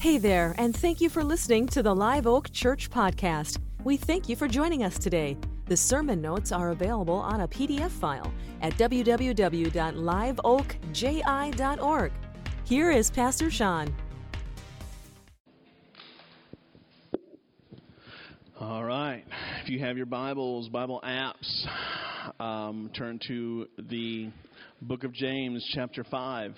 Hey there, and thank you for listening to the Live Oak Church podcast. We thank you for joining us today. The sermon notes are available on a PDF file at www.liveoakji.org. Here is Pastor Sean. All right. If you have your Bibles, Bible apps, um, turn to the book of James, chapter 5.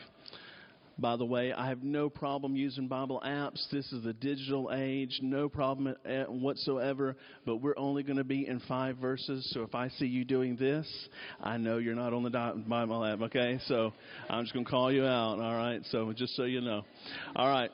By the way, I have no problem using Bible apps. This is the digital age, no problem whatsoever. But we're only going to be in five verses. So if I see you doing this, I know you're not on the Bible app, okay? So I'm just going to call you out, all right? So just so you know. All right.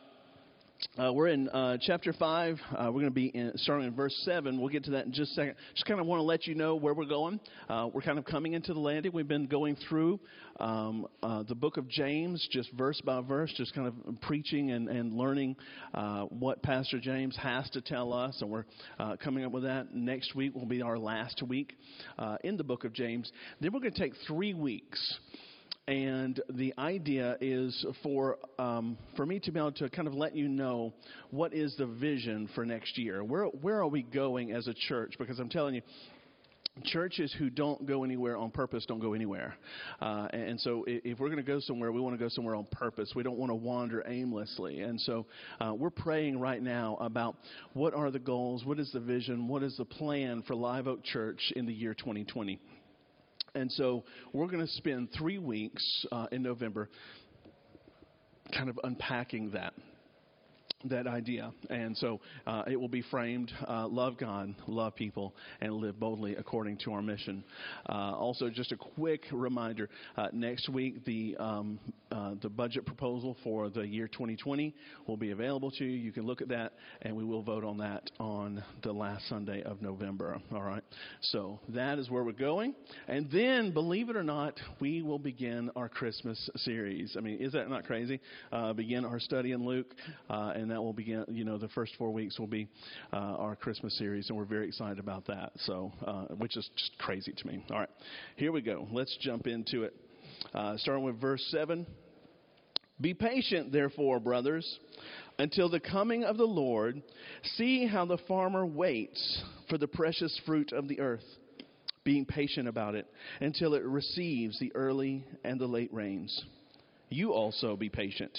Uh, we're in uh, chapter 5. Uh, we're going to be in, starting in verse 7. We'll get to that in just a second. Just kind of want to let you know where we're going. Uh, we're kind of coming into the landing. We've been going through um, uh, the book of James, just verse by verse, just kind of preaching and, and learning uh, what Pastor James has to tell us. And we're coming up with that. Next week will be our last week in the book of James. Then we're going to take three weeks and the idea is for um, for me to be able to kind of let you know what is the vision for next year. Where where are we going as a church? Because I'm telling you. Churches who don't go anywhere on purpose don't go anywhere. Uh, and so, if we're going to go somewhere, we want to go somewhere on purpose. We don't want to wander aimlessly. And so, uh, we're praying right now about what are the goals, what is the vision, what is the plan for Live Oak Church in the year 2020. And so we're going to spend three weeks uh, in November kind of unpacking that that idea. And so uh, it will be framed uh, love God, love people, and live boldly according to our mission. Uh, also, just a quick reminder uh, next week, the, um, uh, the budget proposal for the year 2020 will be available to you. You can look at that, and we will vote on that on the last Sunday of November. All right? So that is where we're going. And then, believe it or not, we will begin our Christmas series. I mean, is that not crazy? Uh, begin our study in Luke, and that will begin, you know, the first four weeks will be uh, our Christmas series, and we're very excited about that. So, uh, which is just crazy to me. All right, here we go. Let's jump into it. Uh, starting with verse 7. Be patient, therefore, brothers, until the coming of the Lord. See how the farmer waits for the precious fruit of the earth, being patient about it until it receives the early and the late rains. You also be patient.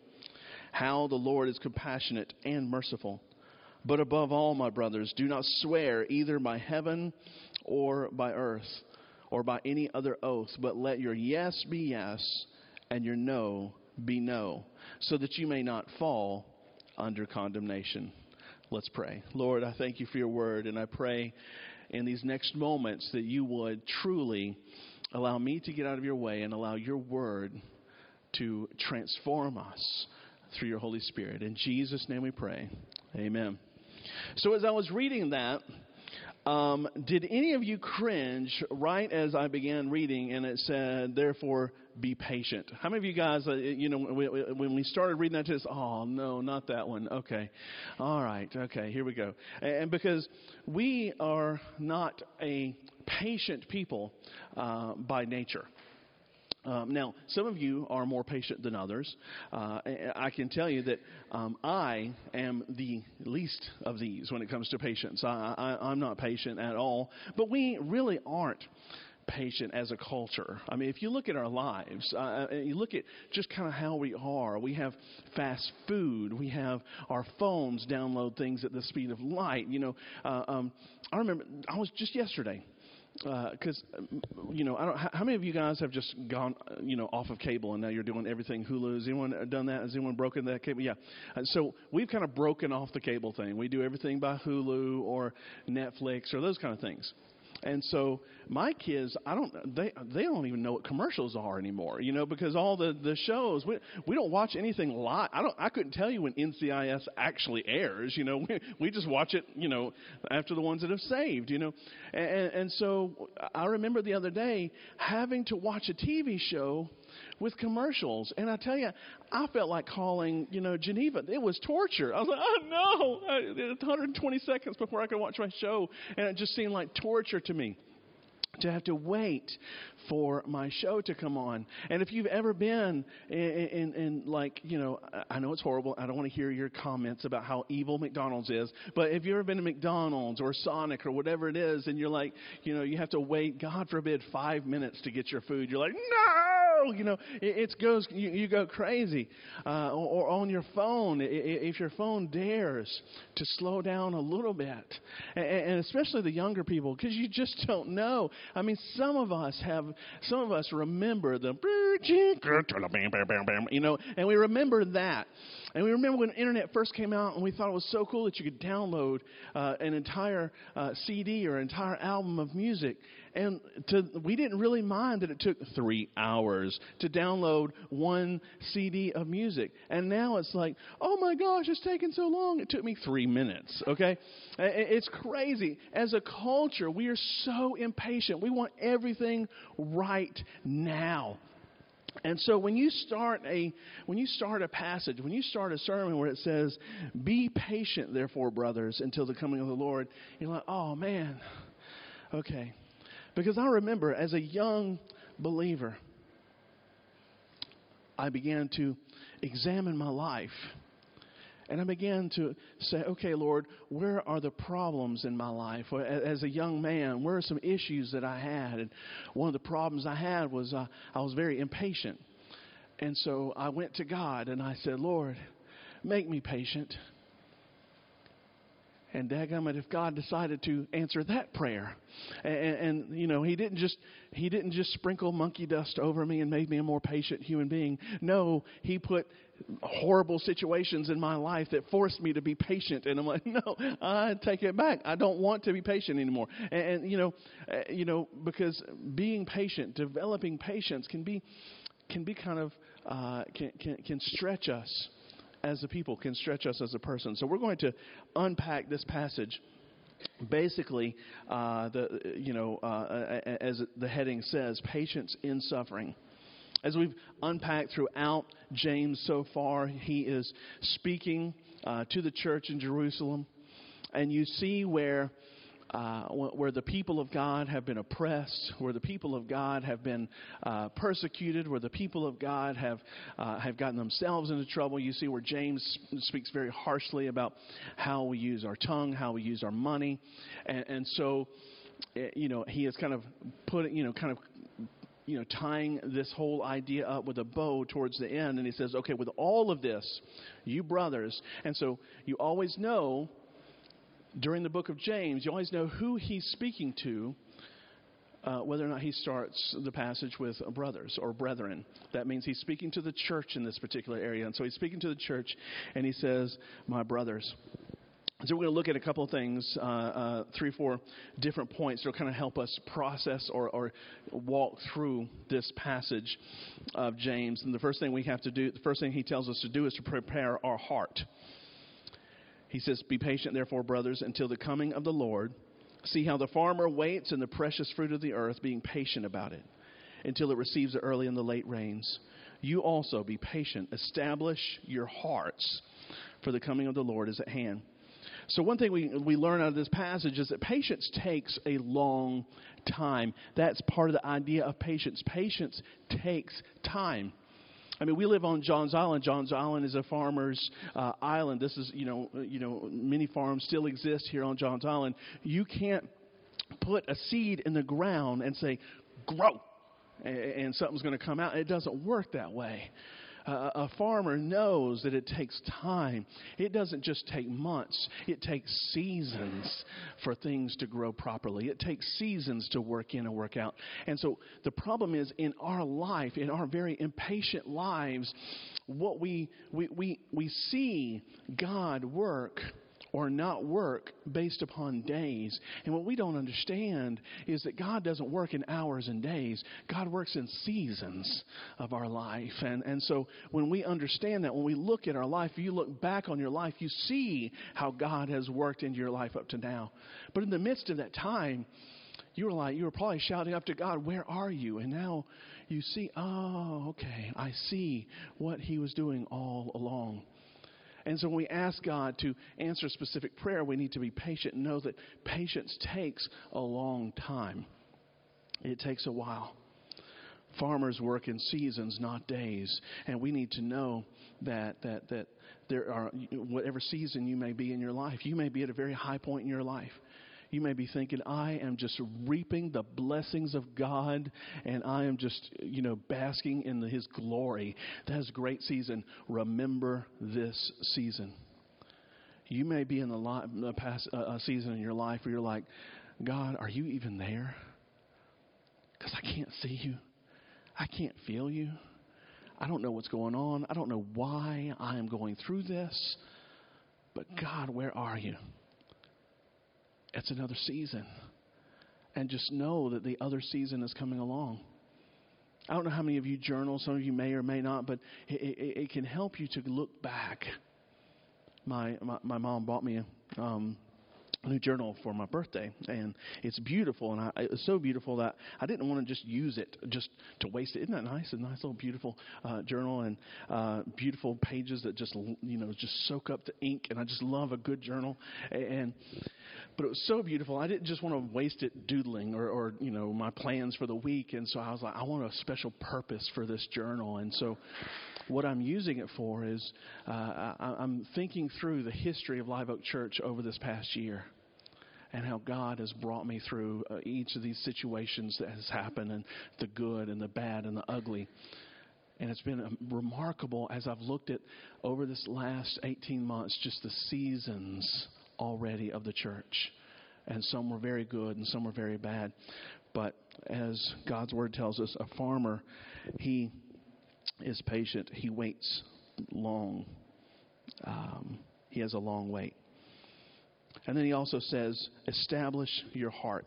how the Lord is compassionate and merciful. But above all, my brothers, do not swear either by heaven or by earth or by any other oath, but let your yes be yes and your no be no, so that you may not fall under condemnation. Let's pray. Lord, I thank you for your word, and I pray in these next moments that you would truly allow me to get out of your way and allow your word to transform us through your Holy Spirit. In Jesus' name we pray. Amen. So, as I was reading that, um, did any of you cringe right as I began reading and it said, therefore, be patient? How many of you guys, uh, you know, when we started reading that, just, oh, no, not that one. Okay. All right. Okay. Here we go. And because we are not a patient people uh, by nature. Um, now, some of you are more patient than others. Uh, I can tell you that um, I am the least of these when it comes to patience. I, I, I'm not patient at all, but we really aren't patient as a culture. I mean, if you look at our lives, uh, uh you look at just kind of how we are. We have fast food. We have our phones download things at the speed of light. You know, uh, um, I remember I was just yesterday because uh, you know, I don't. How many of you guys have just gone, uh, you know, off of cable and now you're doing everything Hulu? Has anyone done that? Has anyone broken that cable? Yeah. Uh, so we've kind of broken off the cable thing. We do everything by Hulu or Netflix or those kind of things. And so my kids, I don't they they don't even know what commercials are anymore, you know, because all the the shows we we don't watch anything live. I don't I couldn't tell you when NCIS actually airs, you know. We we just watch it, you know, after the ones that have saved, you know. And and so I remember the other day having to watch a TV show with commercials. And I tell you, I felt like calling, you know, Geneva. It was torture. I was like, oh no, it's 120 seconds before I could watch my show, and it just seemed like torture to me to have to wait for my show to come on. And if you've ever been in, in, in, like, you know, I know it's horrible. I don't want to hear your comments about how evil McDonald's is. But if you've ever been to McDonald's or Sonic or whatever it is, and you're like, you know, you have to wait, God forbid, five minutes to get your food, you're like, no! You know, it, it goes, you, you go crazy. Uh, or, or on your phone, if your phone dares to slow down a little bit, and, and especially the younger people, because you just don't know. I mean, some of us have, some of us remember the, you know, and we remember that. And we remember when the internet first came out, and we thought it was so cool that you could download uh, an entire uh, CD or entire album of music. And to, we didn't really mind that it took three hours to download one CD of music. And now it's like, oh my gosh, it's taking so long. It took me three minutes. Okay, it's crazy. As a culture, we are so impatient. We want everything right now. And so when you start a when you start a passage, when you start a sermon where it says, "Be patient, therefore, brothers, until the coming of the Lord," you're like, "Oh man, okay." Because I remember as a young believer, I began to examine my life and I began to say, okay, Lord, where are the problems in my life? As a young man, where are some issues that I had? And one of the problems I had was uh, I was very impatient. And so I went to God and I said, Lord, make me patient. And dadgummit, if God decided to answer that prayer, and, and, you know, He didn't just He didn't just sprinkle monkey dust over me and made me a more patient human being. No, He put horrible situations in my life that forced me to be patient, and I'm like, no, I take it back. I don't want to be patient anymore. And, and you know, uh, you know, because being patient, developing patience, can be can be kind of uh, can, can can stretch us as a people, can stretch us as a person. So we're going to unpack this passage. Basically, uh, the you know, uh, as the heading says, patience in suffering. As we've unpacked throughout James so far, he is speaking uh, to the church in Jerusalem, and you see where uh, where the people of God have been oppressed, where the people of God have been uh, persecuted, where the people of God have uh, have gotten themselves into trouble. You see where James speaks very harshly about how we use our tongue, how we use our money, and, and so eh, you know he is kind of putting you know kind of you know, tying this whole idea up with a bow towards the end. And he says, okay, with all of this, you brothers, and so you always know during the book of James, you always know who he's speaking to, uh, whether or not he starts the passage with brothers or brethren. That means he's speaking to the church in this particular area. And so he's speaking to the church, and he says, My brothers. So we're going to look at a couple of things, uh, uh, three, four different points that'll kind of help us process or, or, walk through this passage of James. And the first thing we have to do, the first thing he tells us to do is to prepare our heart. He says, Be patient, therefore, brothers, until the coming of the Lord. See how the farmer waits in the precious fruit of the earth, being patient about it, until it receives the early and the late rains. You also be patient. Establish your hearts, for the coming of the Lord is at hand. So, one thing we, we learn out of this passage is that patience takes a long time. That's part of the idea of patience. Patience takes time. I mean, we live on Johns Island. Johns Island is a farmer's uh, island. This is, you know, you know, many farms still exist here on Johns Island. You can't put a seed in the ground and say, grow, and something's going to come out. It doesn't work that way a farmer knows that it takes time. It doesn't just take months, it takes seasons for things to grow properly. It takes seasons to work in and work out. And so the problem is in our life, in our very impatient lives, what we, we, we, we see God work or not work based upon days. And what we don't understand is that God doesn't work in hours and days. God works in seasons of our life. And, and so when we understand that, when we look at our life, you look back on your life, you see how God has worked in your life up to now. But in the midst of that time, you were like, you were probably shouting up to God, Where are you? And now you see, oh, okay, I see what He was doing all along. And so when we ask God to answer a specific prayer, we need to be patient and know that patience takes a long time. It takes a while. Farmers work in seasons, not days. And we need to know that, that, that there are, whatever season you may be in your life, you may be at a very high point in your life. You may be thinking, I am just reaping the blessings of God and I am just, you know, basking in His glory. That is a great season. Remember this season. You may be in the, li- the past uh, season in your life where you're like, God, are you even there? Because I can't see you. I can't feel you. I don't know what's going on. I don't know why I am going through this. But God, where are you? It's another season. And just know that the other season is coming along. I don't know how many of you journal, some of you may or may not, but it, it, it can help you to look back. My, my, my mom bought me a, um, new journal for my birthday, and it's beautiful, and I, it's so beautiful that I didn't want to just use it just to waste it. Isn't that nice? A nice little beautiful uh, journal and uh, beautiful pages that just you know just soak up the ink, and I just love a good journal. And but it was so beautiful. I didn't just want to waste it doodling or, or you know my plans for the week, and so I was like, I want a special purpose for this journal, and so what I'm using it for is uh, I, I'm thinking through the history of Live Oak Church over this past year and how God has brought me through uh, each of these situations that has happened and the good and the bad and the ugly. And it's been um, remarkable as I've looked at over this last 18 months, just the seasons already of the church. And some were very good and some were very bad. But as God's word tells us, a farmer, he is patient, he waits long. Um, he has a long wait. And then he also says, establish your heart.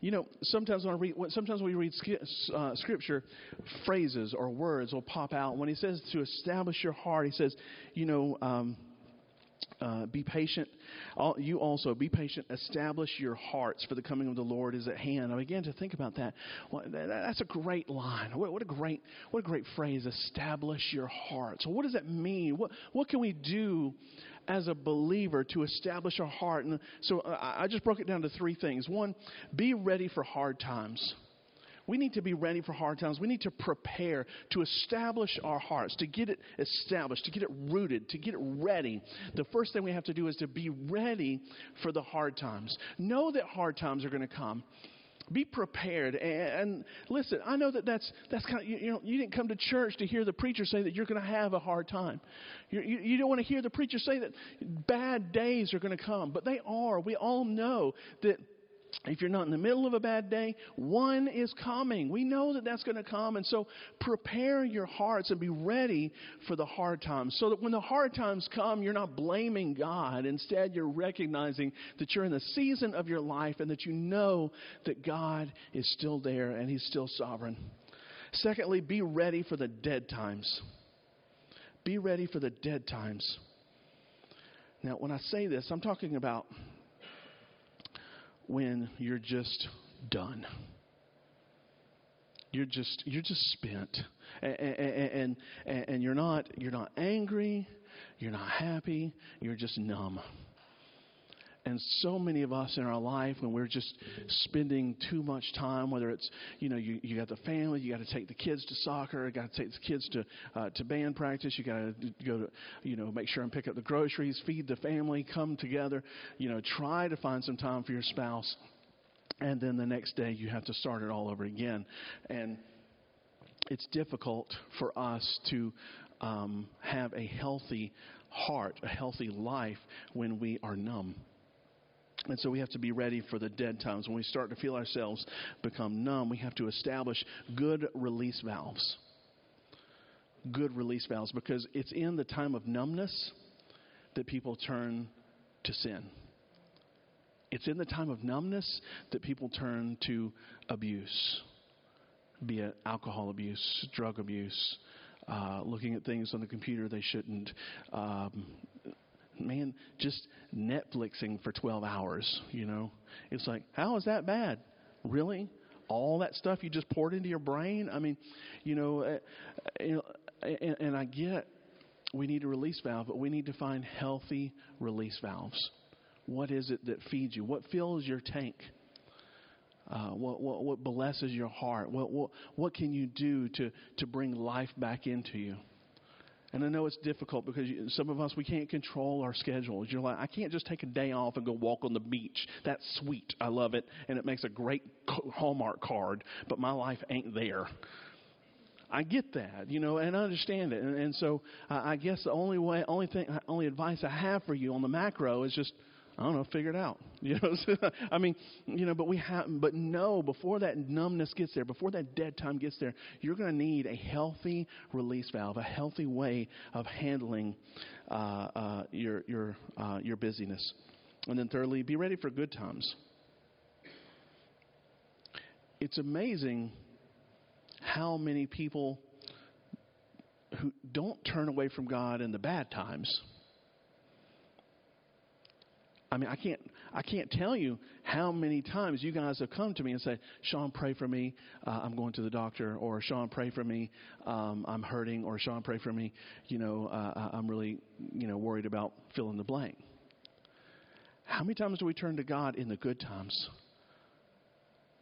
You know, sometimes when I read, sometimes when we read uh, scripture, phrases or words will pop out. When he says to establish your heart, he says, you know, um, uh, be patient. You also be patient. Establish your hearts, for the coming of the Lord is at hand. I began to think about that. Well, that's a great line. What, a great, what a great phrase. Establish your hearts. So what does that mean? What, what can we do as a believer to establish our heart? And so uh, I just broke it down to three things. One, be ready for hard times. We need to be ready for hard times. We need to prepare to establish our hearts, to get it established, to get it rooted, to get it ready. The first thing we have to do is to be ready for the hard times. Know that hard times are going to come. Be prepared and, listen. I know that that's that's kind of you, you, know you didn't come to church to hear the preacher say that you're going to have a hard time. You, you, you don't want to hear the preacher say that bad days are going to come, but they are. We all know that if you're not in the middle of a bad day, one is coming. We know that that's going to come. And so prepare your hearts and be ready for the hard times so that when the hard times come, you're not blaming God. Instead, you're recognizing that you're in the season of your life and that you know that God is still there and He's still sovereign. Secondly, be ready for the dead times. Be ready for the dead times. Now, when I say this, I'm talking about when you're just done. You're just you're just spent, and, and, and, and you're not you're not angry, you're not happy, you're just numb. And so many of us in our life, when we're just spending too much time, whether it's, you know, you, you got the family, you got to take the kids to soccer, you got to take the kids to, uh, to band practice, you got to go to, you know, make sure and pick up the groceries, feed the family, come together, you know, try to find some time for your spouse. And then the next day you have to start it all over again. And it's difficult for us to um, have a healthy heart, a healthy life when we are numb. And so we have to be ready for the dead times. When we start to feel ourselves become numb, we have to establish good release valves. Good release valves because it's in the time of numbness that people turn to sin. It's in the time of numbness that people turn to abuse, be it alcohol abuse, drug abuse, uh, looking at things on the computer they shouldn't. Um, man, just Netflixing for 12 hours, you know. It's like, how is that bad? Really? All that stuff you just poured into your brain? I mean, you know, uh, know and, and I get we need a release valve, but we need to find healthy release valves. What is it that feeds you? What fills your tank? Uh, what, what, what blesses your heart? What, what, what can you do to, to bring life back into you? And I know it's difficult because you, some of us, we can't control our schedules. You're like, I can't just take a day off and go walk on the beach. That's sweet. I love it. And it makes a great Hallmark card, but my life ain't there. I get that, you know, and I understand it. And, and so uh, I guess the only way, only thing, only advice I have for you on the macro is just, I don't know, figure it out. You know, I mean, you know, but we have, but no, before that numbness gets there, before that dead time gets there, you're going to need a healthy release valve, a healthy way of handling uh, uh, your your uh, your busyness. And then thirdly, be ready for good times. It's amazing how many people who don't turn away from God in the bad times. I mean, I can't, I can't tell you how many times you guys have come to me and say, Sean, pray for me. Uh, I'm going to the doctor. Or, Sean, pray for me. Um, I'm hurting. Or, Sean, pray for me. You know, uh, I'm really, you know, worried about fill in the blank. How many times do we turn to God in the good times?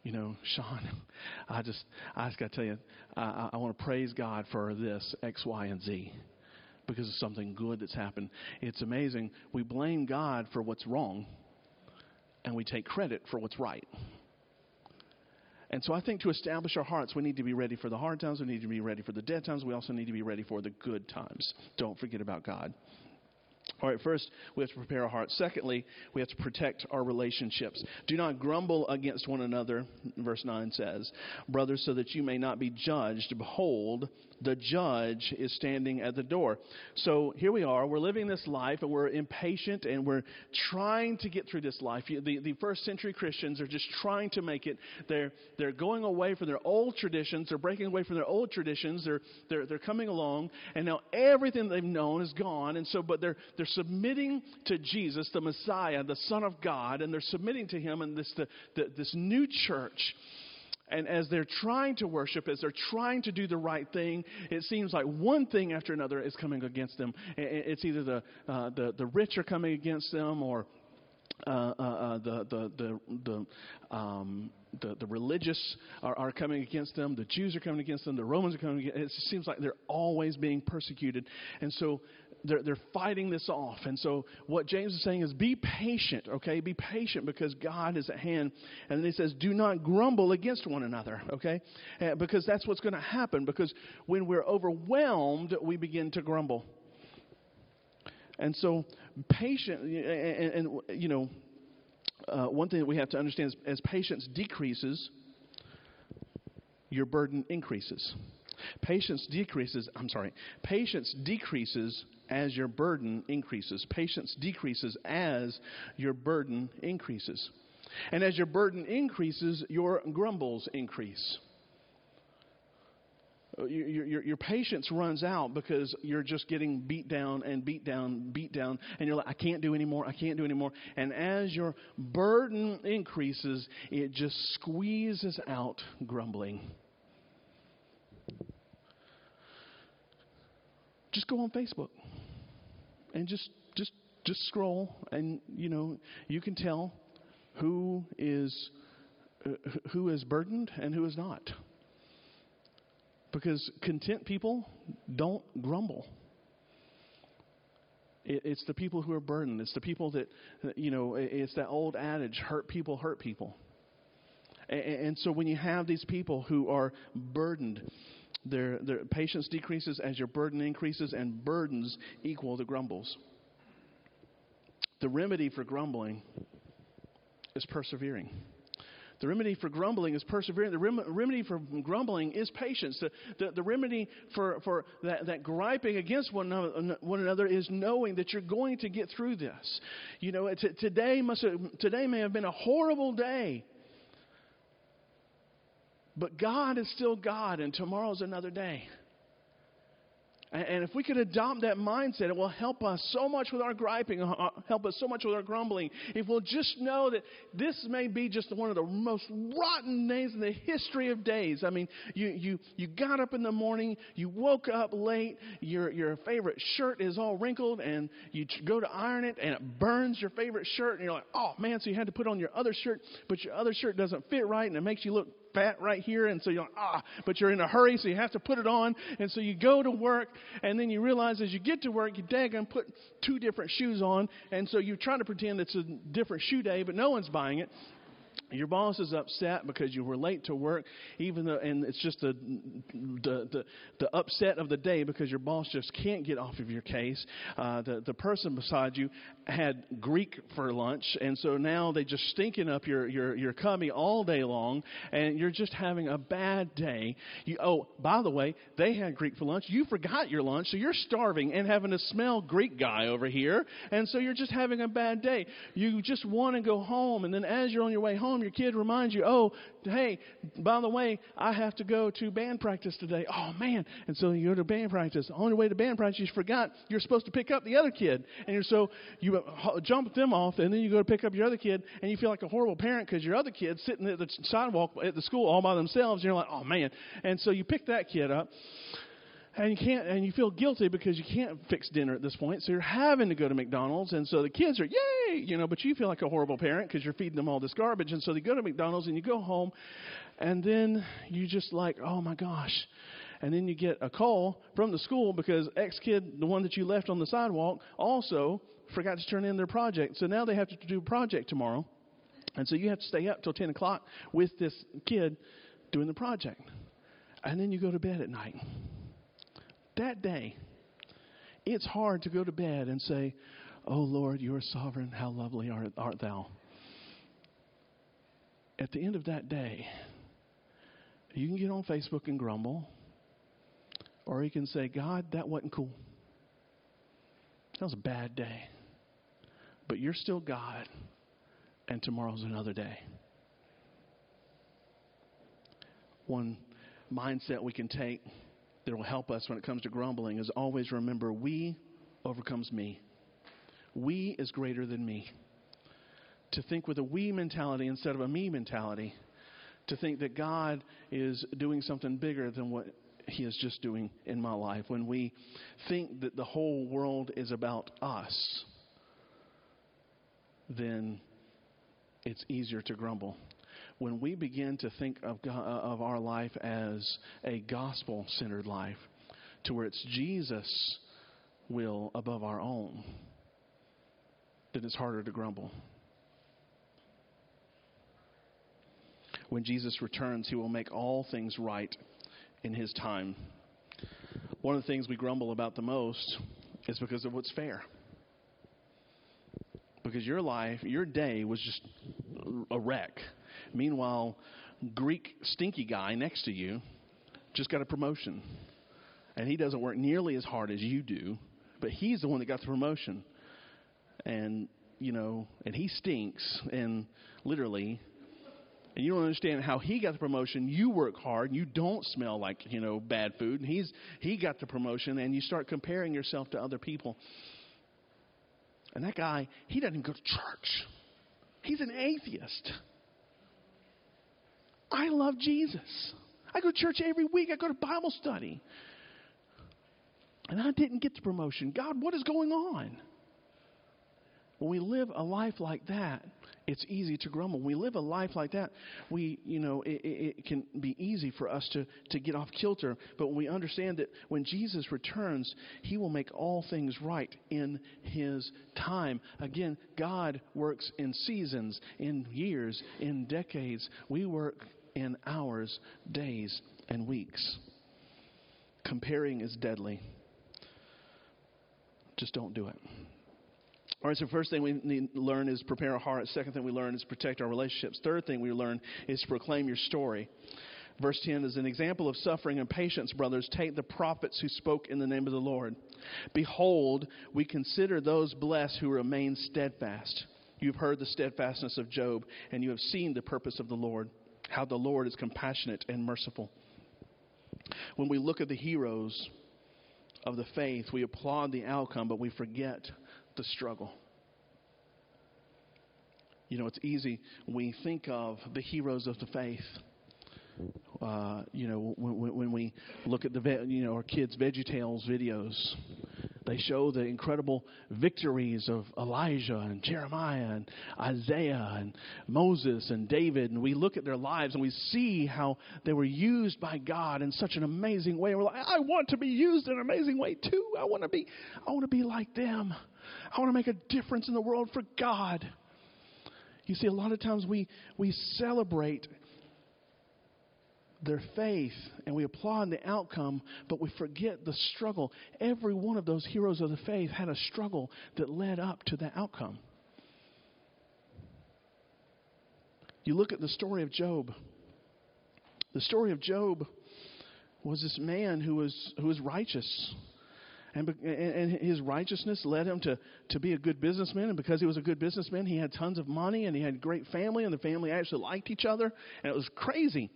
you know, Sean, I just, I just got to tell you, I, I want to praise God for this X, Y, and Z because of something good that's happened. It's amazing. We blame God for what's wrong, and we take credit for what's right. And so I think to establish our hearts, we need to be ready for the hard times. We need to be ready for the dead times. We also need to be ready for the good times. Don't forget about God. All right, first, we have to prepare our hearts. Secondly, we have to protect our relationships. Do not grumble against one another, verse 9 says, brothers, so that you may not be judged. Behold, the judge is standing at the door. So here we are. We're living this life and we're impatient and we're trying to get through this life. The, the first century Christians are just trying to make it. They're, they're going away from their old traditions. They're breaking away from their old traditions. They're, they're, they're coming along and now everything they've known is gone. And so, but they're, they're submitting to Jesus, the Messiah, the Son of God, and they're submitting to Him and this, the, the, this new church. And as they're trying to worship, as they're trying to do the right thing, it seems like one thing after another is coming against them. It's either the, uh, the, the rich are coming against them or uh, uh, uh, the the the the, um, the, the religious are, are coming against them. The Jews are coming against them. The Romans are coming. Against, it seems like they're always being persecuted, and so they're, they're fighting this off. And so what James is saying is be patient, okay? Be patient because God is at hand. And then he says, do not grumble against one another, okay? Uh, because that's what's going to happen. Because when we're overwhelmed, we begin to grumble. And so patient, and, and, and you know, uh, one thing that we have to understand is as patience decreases, your burden increases. Patience decreases, I'm sorry, patience decreases as your burden increases. Patience decreases as your burden increases. And as your burden increases, your grumbles increase. Uh, your, your, your, patience runs out because you're just getting beat down and beat down, beat down, and you're like, I can't do anymore, I can't do anymore. And as your burden increases, it just squeezes out grumbling. Just go on Facebook and just just just scroll, and you know you can tell who is uh, who is burdened and who is not. Because content people don't grumble. It, it's the people who are burdened. It's the people that, you know, it's that old adage hurt people hurt people. And, and so when you have these people who are burdened, their, their patience decreases as your burden increases, and burdens equal to grumbles. The remedy for grumbling is persevering. The remedy for grumbling is perseverance. The rem- remedy for grumbling is patience. The, the, the remedy for, for that, that griping against one another, one another is knowing that you're going to get through this. You know, t- today, must have, today may have been a horrible day. But God is still God, and tomorrow's another day. And if we could adopt that mindset, it will help us so much with our griping, uh, uh, help us so much with our grumbling. If we'll just know that this may be just one of the most rotten days in the history of days. I mean, you, you, you got up in the morning, you woke up late, your, your favorite shirt is all wrinkled, and you go to iron it, and it burns your favorite shirt, and you're like, oh man, so you had to put on your other shirt, but your other shirt doesn't fit right, and it makes you look fat right here, and so you're like, ah, but you're in a hurry, so you have to put it on, and so you go to work, and then you realize as you get to work, you daggone put two different shoes on, and so you try to pretend it's a different shoe day, but no one's buying it. Your boss is upset because you were late to work, even though, and it's just the, the, the, the upset of the day because your boss just can't get off of your case. Uh, the, the person beside you had Greek for lunch, and so now they just stinking up your, your, your cubby all day long, and you're just having a bad day. You, oh, by the way, they had Greek for lunch. You forgot your lunch, so you're starving and having to smell Greek guy over here, and so you're just having a bad day. You just want to go home, and then as you're on your way home, your kid reminds you, oh, hey, by the way, I have to go to band practice today. Oh, man. And so you go to band practice. On your way to band practice, you forgot you're supposed to pick up the other kid. And you're, so you jump them off, and then you go to pick up your other kid, and you feel like a horrible parent because your other kid's sitting at the sidewalk at the school all by themselves. And you're like, oh, man. And so you pick that kid up and you can't and you feel guilty because you can't fix dinner at this point. So you're having to go to mcdonald's. And so the kids are yay! You know but you feel like a horrible parent because you're feeding them all this garbage. And so they go to mcdonald's and you go home. And then you just like oh my gosh. And then you get a call from the school because ex kid the one that you left on the sidewalk also forgot to turn in their project. So now they have to do a project tomorrow. And so you have to stay up till 10 o'clock with this kid doing the project. And then you go to bed at night that day, it's hard to go to bed and say, Oh Lord, you are sovereign. How lovely art, art thou. At the end of that day, you can get on Facebook and grumble, or you can say, God, that wasn't cool. That was a bad day. But you're still God, and tomorrow's another day. One mindset we can take that will help us when it comes to grumbling is always remember we overcomes me. We is greater than me. To think with a we mentality instead of a me mentality. To think that God is doing something bigger than what He is just doing in my life. When we think that the whole world is about us, then it's easier to grumble when we begin to think of, of our life as a gospel centered life, to where it's Jesus' will above our own, then it's harder to grumble. When Jesus returns, he will make all things right in his time. One of the things we grumble about the most is because of what's fair. Because your life, your day was just a wreck Meanwhile, Greek stinky guy next to you just got a promotion. And he doesn't work nearly as hard as you do, but he's the one that got the promotion. And, you know, and he stinks, and literally, and you don't understand how he got the promotion. You work hard, and you don't smell like, you know, bad food. And he's he got the promotion and you start comparing yourself to other people. And that guy, he doesn't go to church. He's an atheist. I love Jesus. I go to church every week. I go to Bible study. And I didn't get the promotion. God, what is going on? When we live a life like that, it's easy to grumble. When we live a life like that, we, you know, it, it, can be easy for us to, to get off kilter. But we understand that when Jesus returns, He will make all things right in His time. Again, God works in seasons, in years, in decades. We work in hours, days, and weeks. Comparing is deadly. Just don't do it. All right, so first thing we need to learn is prepare our hearts. Second thing we learn is protect our relationships. Third thing we learn is to proclaim your story. Verse 10 is an example of suffering and patience, brothers. Take the prophets who spoke in the name of the Lord. Behold, we consider those blessed who remain steadfast. You've heard the steadfastness of Job, and you have seen the purpose of the Lord, how the Lord is compassionate and merciful. When we look at the heroes of the faith, we applaud the outcome, but we forget the struggle. You know, it's easy we think of the heroes of the faith. Uh, you know, when, when, we look at the you know our kids' Veggie Tales videos, they show the incredible victories of Elijah and Jeremiah and Isaiah and Moses and David, and we look at their lives and we see how they were used by God in such an amazing way. And we're like, I want to be used in an amazing way too. I want to be, I want to be like them. I want to make a difference in the world for God. You see, a lot of times we, we celebrate their faith and we applaud the outcome, but we forget the struggle. Every one of those heroes of the faith had a struggle that led up to the outcome. You look at the story of Job. The story of Job was this man who was, who was righteous. And, and his righteousness led him to, to be a good businessman. And because he was a good businessman, he had tons of money and he had great family, and the family actually liked each other. And it was crazy.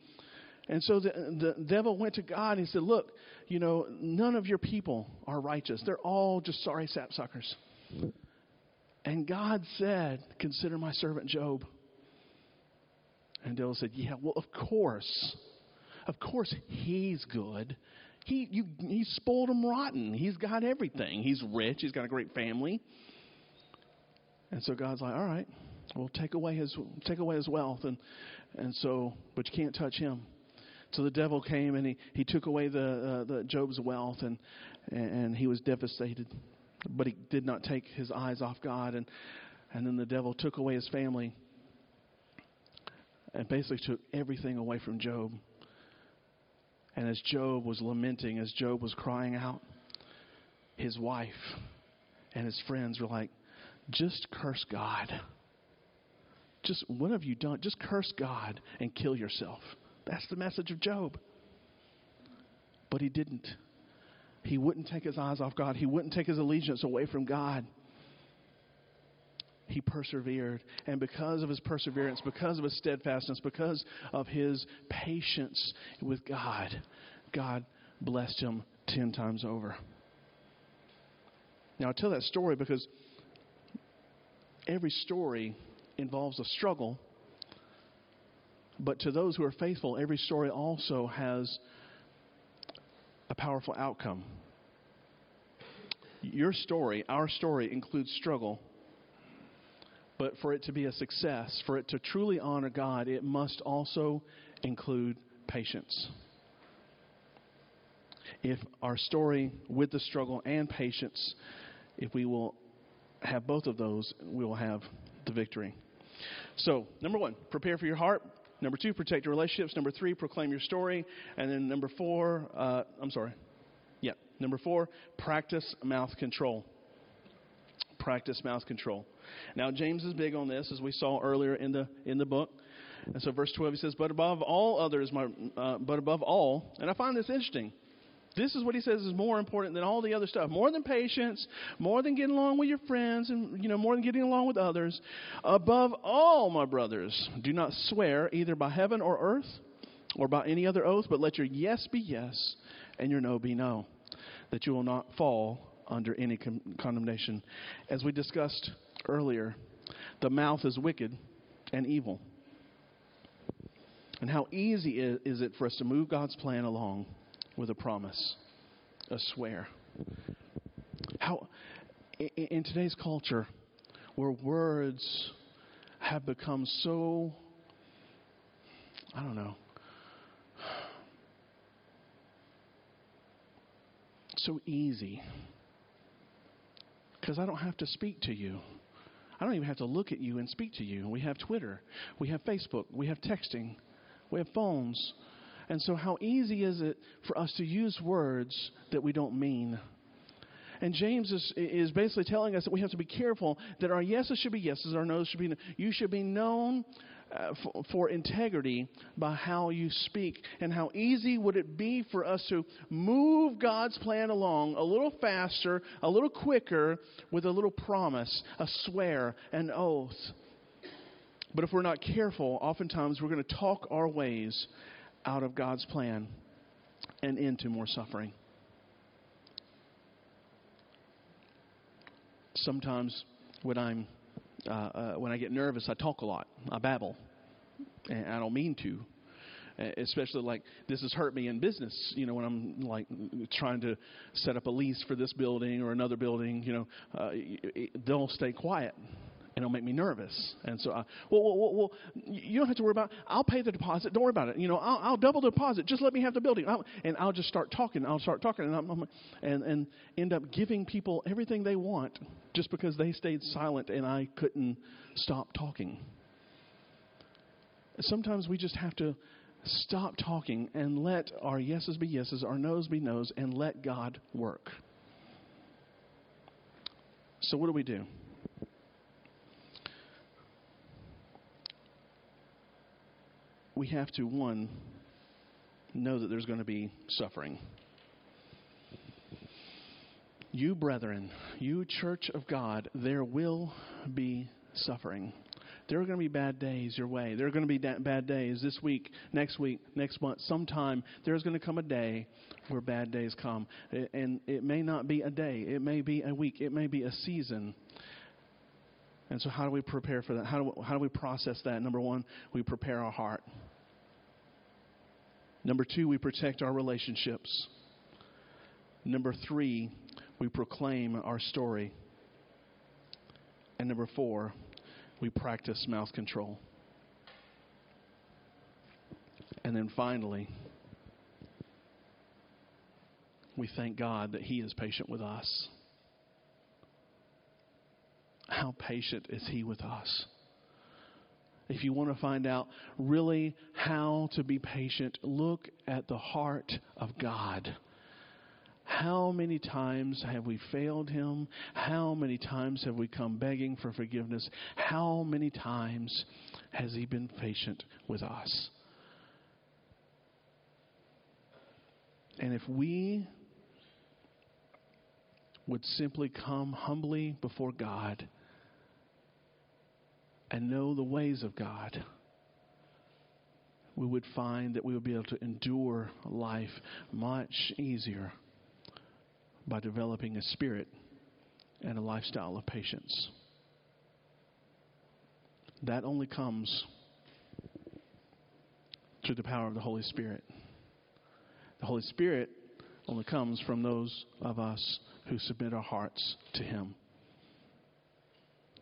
And so the, the devil went to God and said, Look, you know, none of your people are righteous. They're all just sorry sapsuckers. And God said, Consider my servant Job. And devil said, Yeah, well, of course. Of course he's good. He, you, he spoiled him rotten. He's got everything. He's rich. He's got a great family. And so God's like, all right, well, take away his take away his wealth, and and so, but you can't touch him. So the devil came and he, he took away the uh, the Job's wealth, and and he was devastated. But he did not take his eyes off God, and and then the devil took away his family, and basically took everything away from Job. And as Job was lamenting, as Job was crying out, his wife and his friends were like, just curse God. Just, what have you done? Just curse God and kill yourself. That's the message of Job. But he didn't. He wouldn't take his eyes off God, he wouldn't take his allegiance away from God. He persevered. And because of his perseverance, because of his steadfastness, because of his patience with God, God blessed him ten times over. Now, I tell that story because every story involves a struggle. But to those who are faithful, every story also has a powerful outcome. Your story, our story, includes struggle but for it to be a success, for it to truly honor God, it must also include patience. If our story with the struggle and patience, if we will have both of those, we will have the victory. So, number one, prepare for your heart. Number two, protect your relationships. Number three, proclaim your story. And then number four, uh, I'm sorry. Yeah. Number four, practice mouth control. Practice mouth control. Now, James is big on this, as we saw earlier in the in the book. And so, verse 12, he says, "But above all others, my, uh, but above all," and I find this interesting. This is what he says is more important than all the other stuff. More than patience, more than getting along with your friends, and you know, more than getting along with others. Above all, my brothers, do not swear either by heaven or earth, or by any other oath, but let your yes be yes, and your no be no, that you will not fall under any con- condemnation. As we discussed earlier, the mouth is wicked and evil. And how easy is it for us to move God's plan along with a promise, a swear? How, in today's culture, where words have become so, I don't know, so easy, because I don't have to speak to you. I don't even have to look at you and speak to you. We have Twitter, we have Facebook, we have texting, we have phones. And so, how easy is it for us to use words that we don't mean? And James is, is basically telling us that we have to be careful that our yeses should be yeses, our noes should be no. You should be known uh, for, for integrity by how you speak. And how easy would it be for us to move God's plan along a little faster, a little quicker, with a little promise, a swear, an oath. But if we're not careful, oftentimes we're going to talk our ways out of God's plan and into more suffering. Sometimes when I'm uh, uh, when I get nervous, I talk a lot. I babble, and I don't mean to. Especially like this has hurt me in business. You know, when I'm like trying to set up a lease for this building or another building, you know, uh, they'll stay quiet it'll make me nervous. And so, I, well, well, well, well, you don't have to worry about. I'll pay the deposit. Don't worry about it. You know, I'll, I'll double the deposit. Just let me have the building. I'll, and I'll just start talking. I'll start talking, and, I'm, and and end up giving people everything they want just because they stayed silent and I couldn't stop talking. Sometimes we just have to stop talking and let our yeses be yeses, our noes be noes, and let God work. So, what do we do? We have to, one, know that there's going to be suffering. You, brethren, you, church of God, there will be suffering. There are going to be bad days your way. There are going to be da- bad days this week, next week, next month. Sometime there's going to come a day where bad days come. And it may not be a day, it may be a week, it may be a season. And so, how do we prepare for that? How do we, how do we process that? Number one, we prepare our heart. Number two, we protect our relationships. Number three, we proclaim our story. And number four, we practice mouth control. And then finally, we thank God that He is patient with us. How patient is He with us? If you want to find out really how to be patient, look at the heart of God. How many times have we failed Him? How many times have we come begging for forgiveness? How many times has He been patient with us? And if we would simply come humbly before God and know the ways of God, we would find that we would be able to endure life much easier by developing a spirit and a lifestyle of patience. That only comes through the power of the Holy Spirit. The Holy Spirit only comes from those of us who submit our hearts to Him.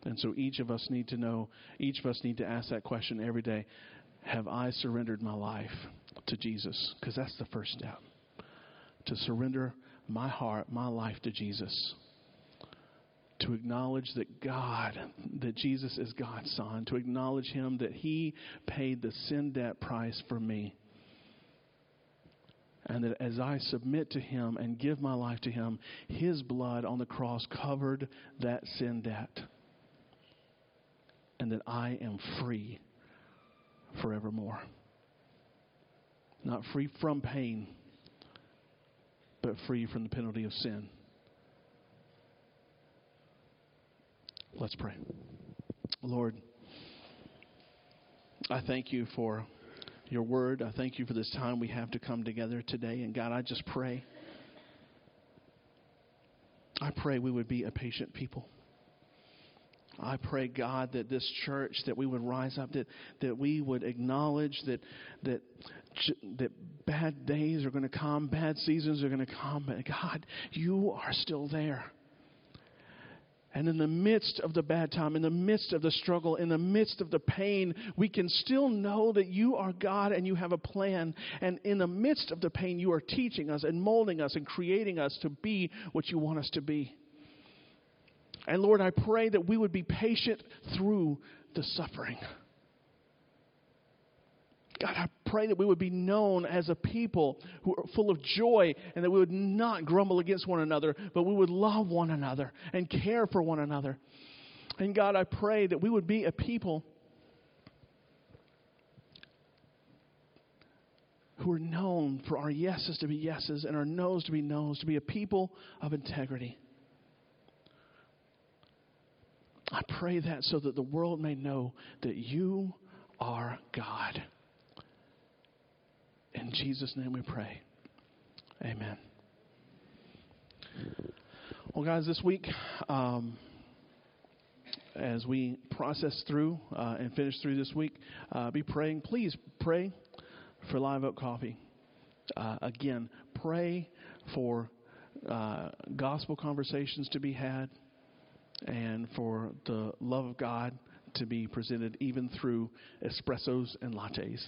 And so each of us need to know, each of us need to ask that question every day Have I surrendered my life to Jesus? Because that's the first step. To surrender my heart, my life to Jesus. To acknowledge that God, that Jesus is God's Son. To acknowledge Him that He paid the sin debt price for me. And that as I submit to Him and give my life to Him, His blood on the cross covered that sin debt and that I am free forevermore. Not free from pain, but free from the penalty of sin. Let's pray. Lord, I thank you for your word. I thank you for this time we have to come together today. And God, I just pray. I pray we would be a patient people. I pray, God, that this church, that we would rise up, that, that we would acknowledge that, that, that bad days are going to come, bad seasons are going to come, but God, you are still there. And in the midst of the bad time, in the midst of the struggle, in the midst of the pain, we can still know that you are God and you have a plan. And in the midst of the pain, you are teaching us and molding us and creating us to be what you want us to be. And Lord, I pray that we would be patient through the suffering. God, I pray that we would be known as a people who are full of joy and that we would not grumble against one another, but we would love one another and care for one another. And God, I pray that we would be a people who are known for our yeses to be yeses and our noes to be noes, to be a people of integrity. I pray that so that the world may know that you are God. In Jesus' name we pray. Amen. Well, guys, this week, um, as we process through uh, and finish through this week, uh, be praying. Please pray for Live Oak Coffee. Uh, again, pray for uh, gospel conversations to be had and for the love of God to be presented even through espressos and lattes.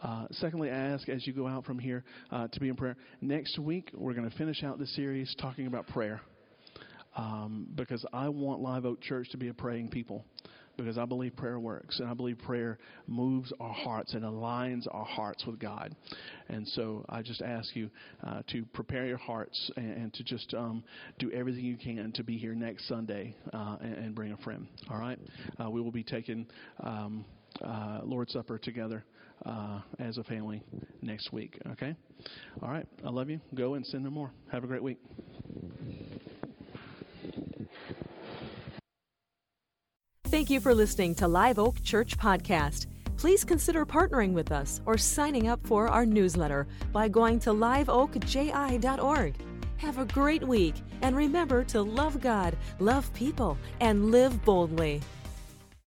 Uh, secondly, I ask as you go out from here uh, to be in prayer. Next week, we're going to finish out the series talking about prayer um, because I want Live Oak Church to be a praying people because I believe prayer works and I believe prayer moves our hearts and aligns our hearts with God. And so I just ask you uh, to prepare your hearts and, and to just um, do everything you can to be here next Sunday uh, and, and, bring a friend. All right? Uh, we will be taking um, uh, Lord's Supper together. Uh, as a family next week, okay? All right. I love you. Go and send them more. Have a great week. Thank you for listening to Live Oak Church Podcast. Please consider partnering with us or signing up for our newsletter by going to liveoakji.org. Have a great week and remember to love God, love people, and live boldly.